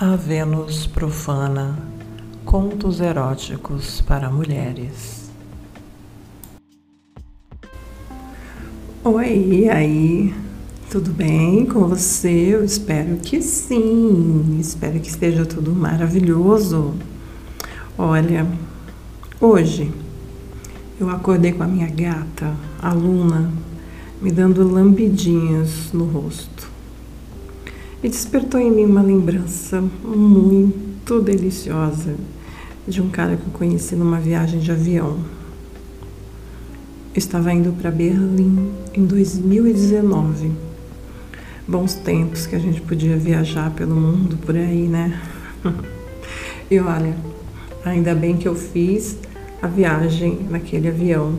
A Vênus Profana Contos Eróticos para Mulheres. Oi, aí? Tudo bem com você? Eu espero que sim. Espero que esteja tudo maravilhoso. Olha, hoje eu acordei com a minha gata, a Luna, me dando lambidinhas no rosto e despertou em mim uma lembrança muito deliciosa de um cara que eu conheci numa viagem de avião. Eu estava indo para Berlim em 2019. Bons tempos que a gente podia viajar pelo mundo por aí, né? e olha, ainda bem que eu fiz a viagem naquele avião,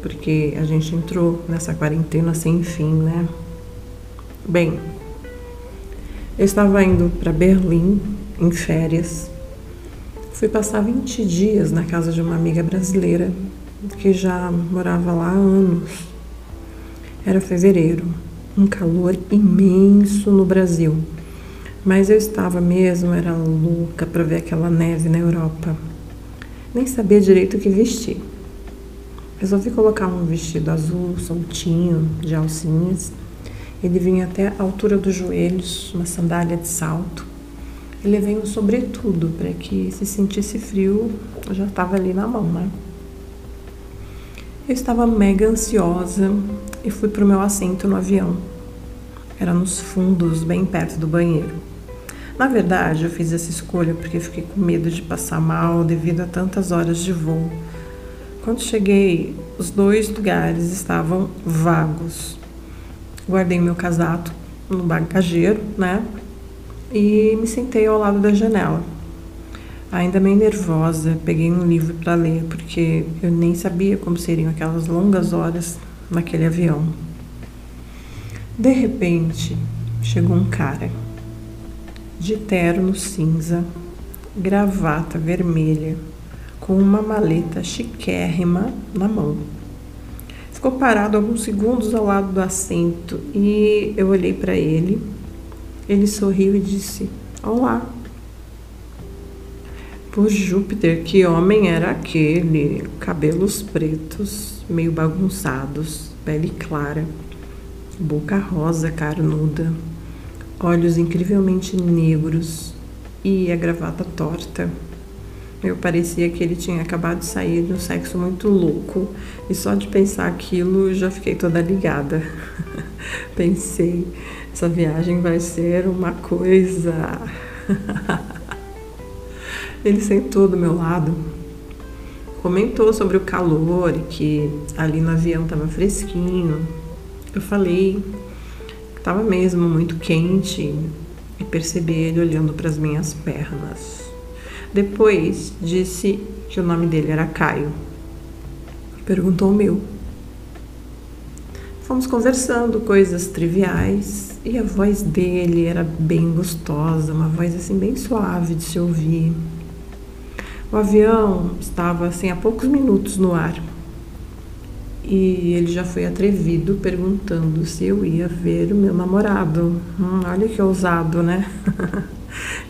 porque a gente entrou nessa quarentena sem fim, né? Bem, eu estava indo para Berlim em férias. Fui passar 20 dias na casa de uma amiga brasileira que já morava lá há anos. Era fevereiro, um calor imenso no Brasil. Mas eu estava mesmo, era louca para ver aquela neve na Europa. Nem sabia direito o que vestir. Resolvi colocar um vestido azul, soltinho, de alcinhas ele vinha até a altura dos joelhos, uma sandália de salto. E levei um sobretudo para que se sentisse frio, já estava ali na mão, né? Eu estava mega ansiosa e fui para o meu assento no avião. Era nos fundos, bem perto do banheiro. Na verdade, eu fiz essa escolha porque fiquei com medo de passar mal devido a tantas horas de voo. Quando cheguei, os dois lugares estavam vagos guardei meu casaco no bagageiro, né? E me sentei ao lado da janela. Ainda meio nervosa, peguei um livro para ler, porque eu nem sabia como seriam aquelas longas horas naquele avião. De repente, chegou um cara de terno cinza, gravata vermelha, com uma maleta chiquérrima na mão. Ficou parado alguns segundos ao lado do assento e eu olhei para ele. Ele sorriu e disse: Olá. Por Júpiter, que homem era aquele? Cabelos pretos, meio bagunçados, pele clara, boca rosa carnuda, olhos incrivelmente negros e a gravata torta. Eu parecia que ele tinha acabado de sair de um sexo muito louco e só de pensar aquilo já fiquei toda ligada. Pensei, essa viagem vai ser uma coisa. ele sentou do meu lado, comentou sobre o calor e que ali no avião estava fresquinho. Eu falei que estava mesmo muito quente e percebi ele olhando para as minhas pernas. Depois disse que o nome dele era Caio. Perguntou o meu. Fomos conversando coisas triviais e a voz dele era bem gostosa, uma voz assim bem suave de se ouvir. O avião estava assim há poucos minutos no ar e ele já foi atrevido perguntando se eu ia ver o meu namorado. Hum, olha que ousado, né?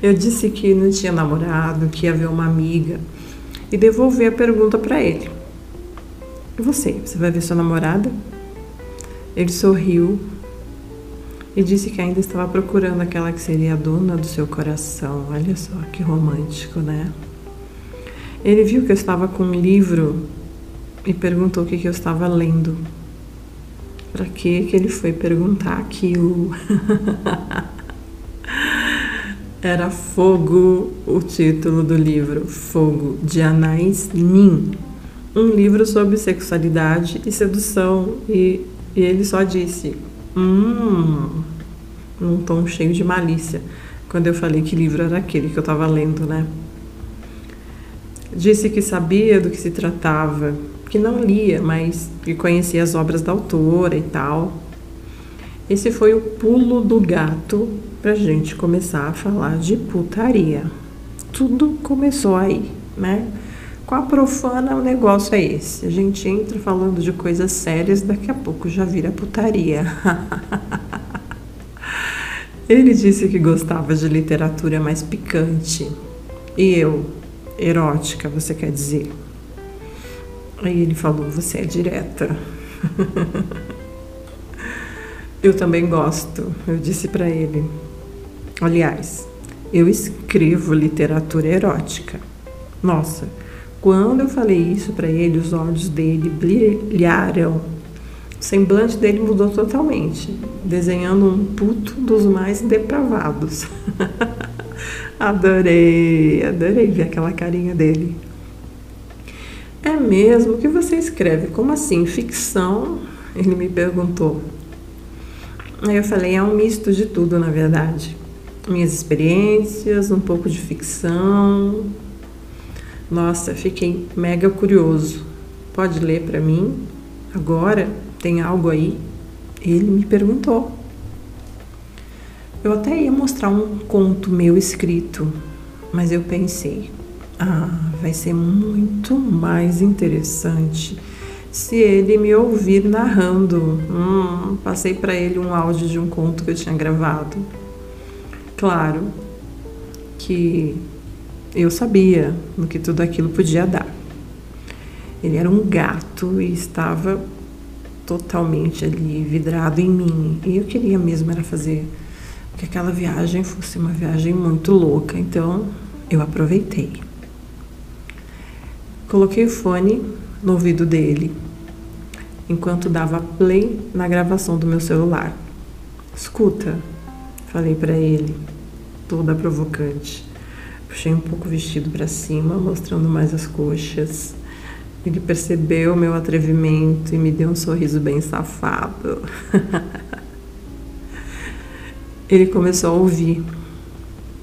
Eu disse que não tinha namorado, que ia ver uma amiga e devolvi a pergunta para ele. Você, você vai ver sua namorada? Ele sorriu e disse que ainda estava procurando aquela que seria a dona do seu coração. Olha só que romântico, né? Ele viu que eu estava com um livro e perguntou o que, que eu estava lendo. Para que que ele foi perguntar aquilo? Era Fogo o título do livro, Fogo, de Anais Nin. Um livro sobre sexualidade e sedução. E, e ele só disse, hum, num tom cheio de malícia, quando eu falei que livro era aquele que eu estava lendo, né? Disse que sabia do que se tratava, que não lia, mas que conhecia as obras da autora e tal. Esse foi o pulo do gato para gente começar a falar de putaria. Tudo começou aí, né? Com a profana o negócio é esse. A gente entra falando de coisas sérias, daqui a pouco já vira putaria. Ele disse que gostava de literatura mais picante. E eu, erótica, você quer dizer? Aí ele falou: Você é direta. eu também gosto, eu disse para ele. Aliás, eu escrevo literatura erótica. Nossa, quando eu falei isso para ele, os olhos dele brilharam. O semblante dele mudou totalmente, desenhando um puto dos mais depravados. adorei, adorei ver aquela carinha dele. É mesmo que você escreve? Como assim? Ficção? Ele me perguntou. Aí eu falei: é um misto de tudo, na verdade. Minhas experiências, um pouco de ficção, nossa, fiquei mega curioso. Pode ler para mim? Agora? Tem algo aí? Ele me perguntou. Eu até ia mostrar um conto meu escrito, mas eu pensei: ah, vai ser muito mais interessante se ele me ouvir narrando. Hum, passei para ele um áudio de um conto que eu tinha gravado. Claro que eu sabia no que tudo aquilo podia dar. Ele era um gato e estava totalmente ali vidrado em mim. E eu queria mesmo era fazer que aquela viagem fosse uma viagem muito louca, então eu aproveitei. Coloquei o fone no ouvido dele enquanto dava play na gravação do meu celular. Escuta, falei para ele, toda provocante. Puxei um pouco o vestido para cima, mostrando mais as coxas. Ele percebeu meu atrevimento e me deu um sorriso bem safado. Ele começou a ouvir.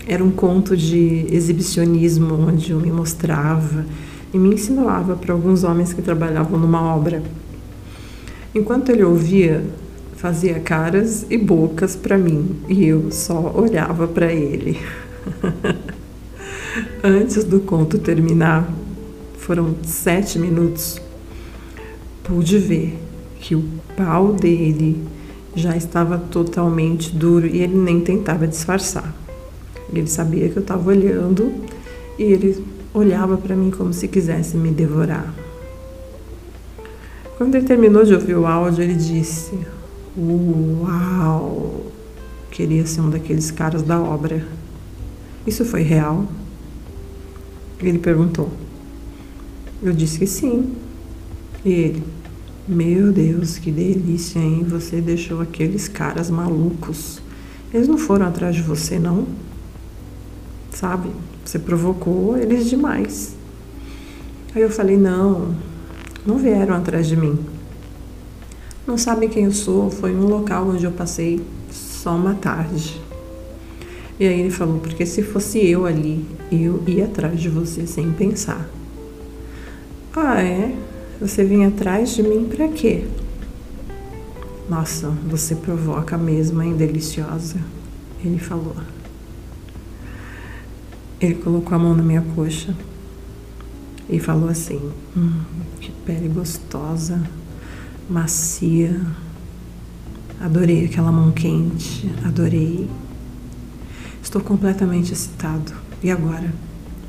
Era um conto de exibicionismo onde eu me mostrava e me insinuava para alguns homens que trabalhavam numa obra. Enquanto ele ouvia, fazia caras e bocas para mim e eu só olhava para ele. Antes do conto terminar, foram sete minutos, pude ver que o pau dele já estava totalmente duro e ele nem tentava disfarçar. Ele sabia que eu estava olhando e ele olhava para mim como se quisesse me devorar. Quando ele terminou de ouvir o áudio, ele disse: Uau! Queria ser um daqueles caras da obra. Isso foi real? Ele perguntou. Eu disse que sim. E ele, meu Deus, que delícia, hein? Você deixou aqueles caras malucos. Eles não foram atrás de você, não? Sabe? Você provocou eles demais. Aí eu falei: não, não vieram atrás de mim. Não sabem quem eu sou. Foi um local onde eu passei só uma tarde. E aí ele falou: porque se fosse eu ali, eu ia atrás de você sem pensar. Ah, é? Você vinha atrás de mim para quê? Nossa, você provoca mesmo, hein, deliciosa? Ele falou. Ele colocou a mão na minha coxa e falou assim: hum, que pele gostosa, macia. Adorei aquela mão quente, adorei. Estou completamente excitado. E agora?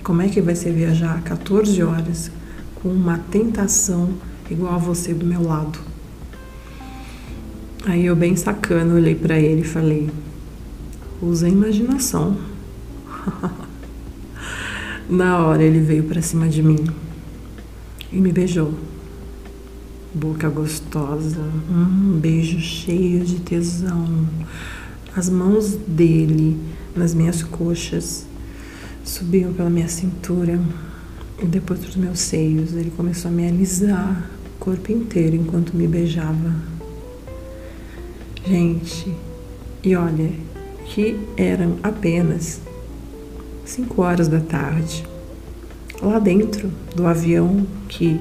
Como é que vai ser viajar 14 horas com uma tentação igual a você do meu lado? Aí eu, bem sacana, olhei para ele e falei: usa a imaginação. Na hora ele veio para cima de mim e me beijou. Boca gostosa, um beijo cheio de tesão. As mãos dele nas minhas coxas, subiam pela minha cintura e depois dos meus seios. Ele começou a me alisar o corpo inteiro enquanto me beijava. Gente, e olha que eram apenas cinco horas da tarde. Lá dentro do avião que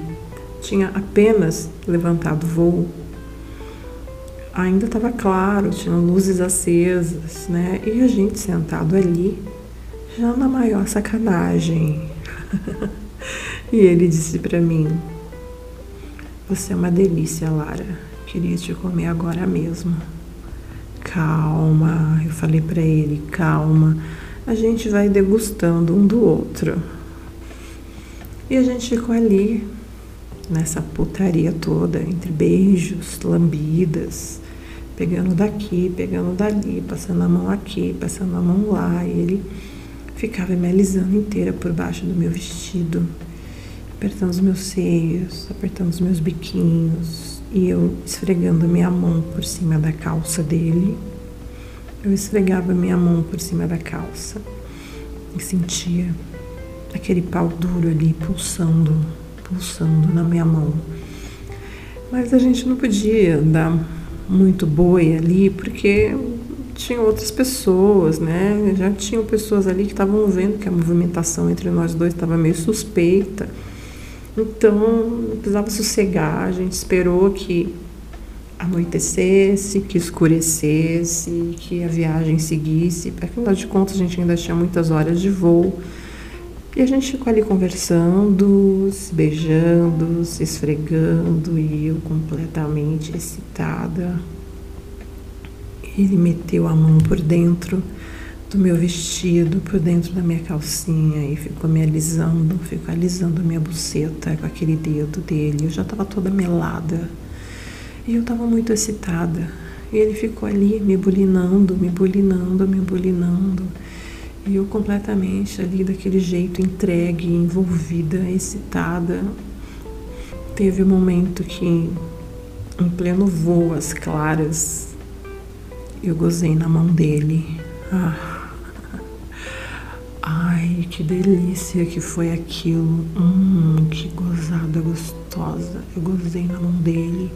tinha apenas levantado voo, ainda estava claro, tinham luzes acesas, né? E a gente sentado ali, já na maior sacanagem. e ele disse para mim: Você é uma delícia, Lara. Queria te comer agora mesmo. calma. Eu falei para ele, calma. A gente vai degustando um do outro. E a gente ficou ali nessa putaria toda, entre beijos, lambidas, pegando daqui, pegando dali, passando a mão aqui, passando a mão lá. E ele ficava me alisando inteira por baixo do meu vestido, apertando os meus seios, apertando os meus biquinhos, e eu esfregando minha mão por cima da calça dele. Eu esfregava minha mão por cima da calça e sentia aquele pau duro ali pulsando pulsando na minha mão. Mas a gente não podia dar muito boi ali, porque tinha outras pessoas, né? Já tinham pessoas ali que estavam vendo que a movimentação entre nós dois estava meio suspeita. Então, precisava sossegar. A gente esperou que anoitecesse, que escurecesse, que a viagem seguisse. Afinal de contas, a gente ainda tinha muitas horas de voo. E a gente ficou ali conversando, se beijando, se esfregando e eu completamente excitada. Ele meteu a mão por dentro do meu vestido, por dentro da minha calcinha e ficou me alisando, ficou alisando minha buceta com aquele dedo dele. Eu já estava toda melada e eu estava muito excitada. E ele ficou ali me bulinando, me bulinando, me bulinando. E eu completamente ali daquele jeito, entregue, envolvida, excitada. Teve um momento que, em pleno voo, as claras, eu gozei na mão dele. Ah. Ai, que delícia que foi aquilo. Hum, que gozada gostosa. Eu gozei na mão dele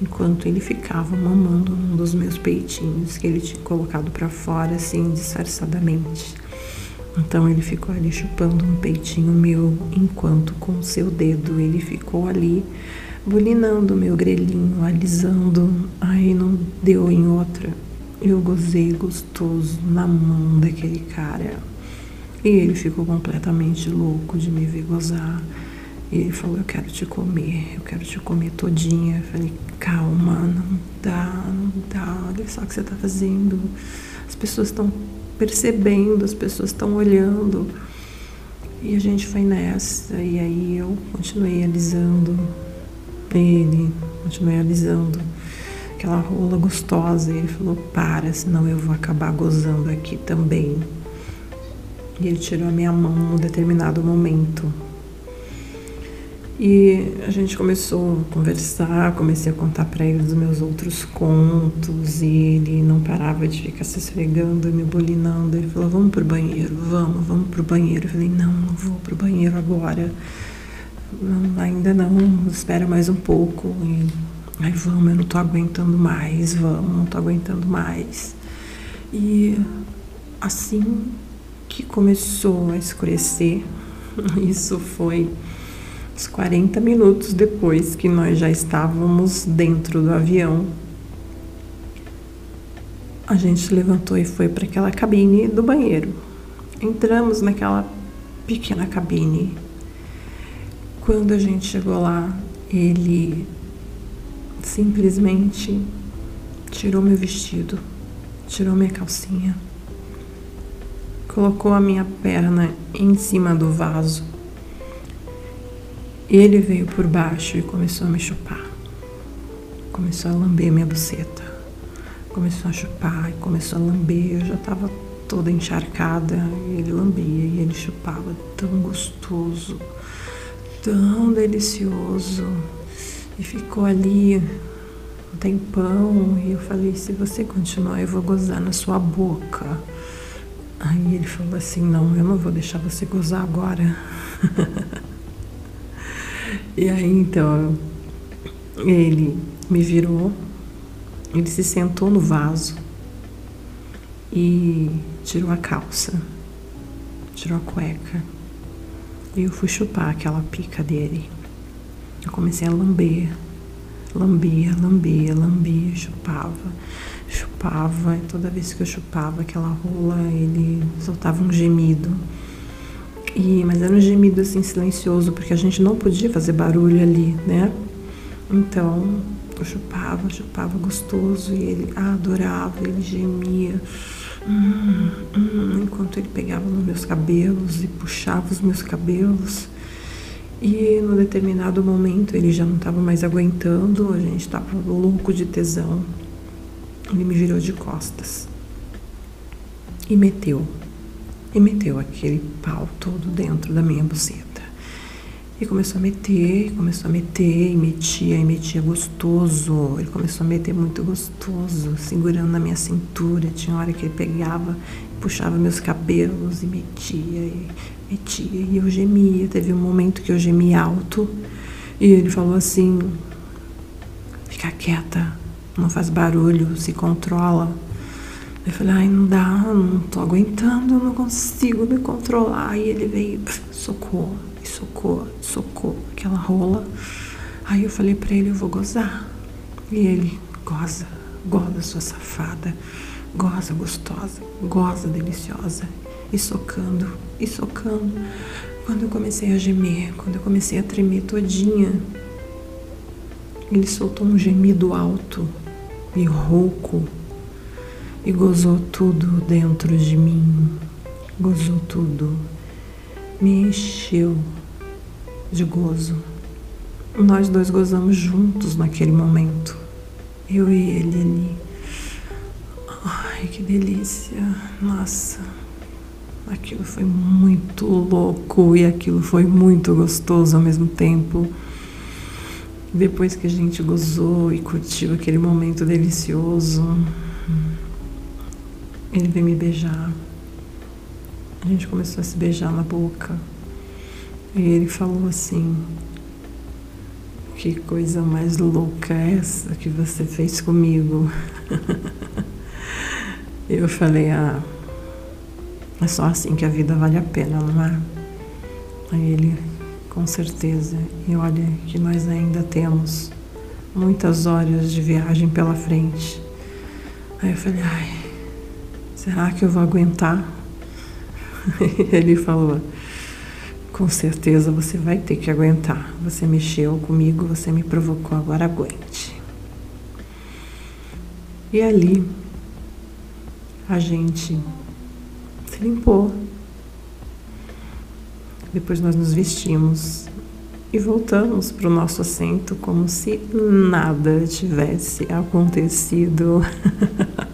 enquanto ele ficava mamando num dos meus peitinhos que ele tinha colocado para fora assim disfarçadamente. Então ele ficou ali chupando um peitinho meu, enquanto com seu dedo ele ficou ali bulinando meu grelhinho, alisando. Aí não deu em outra. Eu gozei gostoso na mão daquele cara. E ele ficou completamente louco de me ver gozar. E ele falou: Eu quero te comer, eu quero te comer todinha. Eu falei: Calma, não dá, não dá. Olha só o que você está fazendo. As pessoas estão percebendo, as pessoas estão olhando. E a gente foi nessa, e aí eu continuei alisando ele, continuei alisando aquela rola gostosa. E ele falou: Para, senão eu vou acabar gozando aqui também. E ele tirou a minha mão num determinado momento. E a gente começou a conversar, comecei a contar para ele dos meus outros contos e ele não parava de ficar se esfregando e me bolinando. Ele falou: "Vamos pro banheiro, vamos, vamos pro banheiro". Eu falei: "Não, não vou pro banheiro agora. Não, ainda não, espera mais um pouco". E aí vamos, eu não tô aguentando mais, vamos, não tô aguentando mais. E assim que começou a escurecer, isso foi uns 40 minutos depois que nós já estávamos dentro do avião, a gente levantou e foi para aquela cabine do banheiro. Entramos naquela pequena cabine. Quando a gente chegou lá, ele simplesmente tirou meu vestido, tirou minha calcinha, colocou a minha perna em cima do vaso ele veio por baixo e começou a me chupar. Começou a lamber minha buceta. Começou a chupar e começou a lamber. Eu já estava toda encharcada. Ele lambia e ele chupava tão gostoso, tão delicioso. E ficou ali um tempão. E eu falei: se você continuar, eu vou gozar na sua boca. Aí ele falou assim: não, eu não vou deixar você gozar agora. E aí então ele me virou, ele se sentou no vaso e tirou a calça, tirou a cueca. E eu fui chupar aquela pica dele. Eu comecei a lamber, lambia, lambia, lambia, chupava, chupava. E toda vez que eu chupava aquela rola, ele soltava um gemido. E, mas era um gemido assim silencioso, porque a gente não podia fazer barulho ali, né? Então Eu chupava, chupava gostoso e ele adorava, ele gemia. Hum, hum, enquanto ele pegava nos meus cabelos e puxava os meus cabelos. E no determinado momento ele já não estava mais aguentando, a gente estava louco de tesão. Ele me virou de costas e meteu, e meteu aquele pau todo dentro da minha buceta. E começou a meter, começou a meter, e metia, e metia gostoso. Ele começou a meter muito gostoso, segurando na minha cintura. Tinha hora que ele pegava, puxava meus cabelos e metia, e metia, e eu gemia. Teve um momento que eu gemi alto, e ele falou assim: Fica quieta, não faz barulho, se controla. Eu falei, ai, não dá, não tô aguentando, não consigo me controlar. E ele veio, socorro, e socou, socou aquela rola. Aí eu falei para ele, eu vou gozar. E ele, goza, goza, sua safada, goza gostosa, goza deliciosa. E socando, e socando. Quando eu comecei a gemer, quando eu comecei a tremer todinha, ele soltou um gemido alto e rouco e gozou tudo dentro de mim, gozou tudo, me encheu de gozo. Nós dois gozamos juntos naquele momento, eu e ele ali. Ai, que delícia! Nossa, aquilo foi muito louco e aquilo foi muito gostoso ao mesmo tempo. Depois que a gente gozou e curtiu aquele momento delicioso, ele veio me beijar. A gente começou a se beijar na boca. E ele falou assim: Que coisa mais louca é essa que você fez comigo? Eu falei: Ah, é só assim que a vida vale a pena, não é? Aí ele, com certeza. E olha que nós ainda temos muitas horas de viagem pela frente. Aí eu falei: Ai Será que eu vou aguentar? Ele falou: Com certeza você vai ter que aguentar. Você mexeu comigo, você me provocou, agora aguente. E ali a gente se limpou. Depois nós nos vestimos e voltamos para o nosso assento como se nada tivesse acontecido.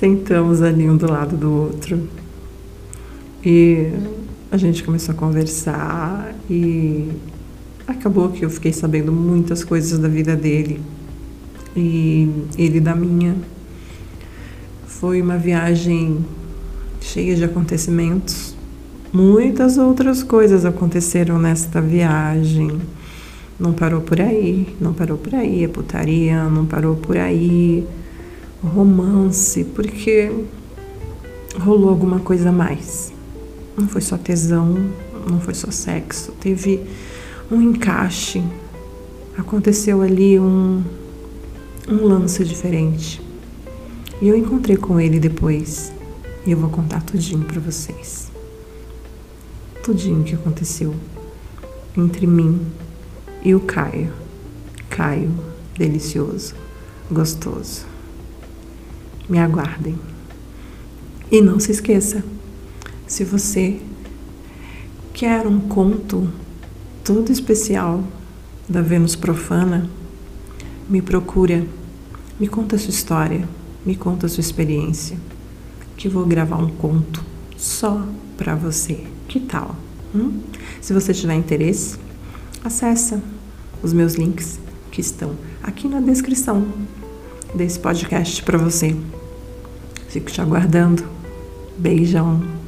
Sentamos ali um do lado do outro e a gente começou a conversar e acabou que eu fiquei sabendo muitas coisas da vida dele e ele da minha. Foi uma viagem cheia de acontecimentos. Muitas outras coisas aconteceram nesta viagem. Não parou por aí, não parou por aí a putaria, não parou por aí romance, porque rolou alguma coisa a mais. Não foi só tesão, não foi só sexo, teve um encaixe. Aconteceu ali um, um lance diferente. E eu encontrei com ele depois. E eu vou contar tudinho para vocês. Tudinho que aconteceu entre mim e o Caio. Caio, delicioso, gostoso. Me aguardem. E não se esqueça, se você quer um conto todo especial da Vênus Profana, me procura, me conta a sua história, me conta a sua experiência, que vou gravar um conto só para você. Que tal? Hum? Se você tiver interesse, acessa os meus links que estão aqui na descrição desse podcast para você. Fico te aguardando. Beijão.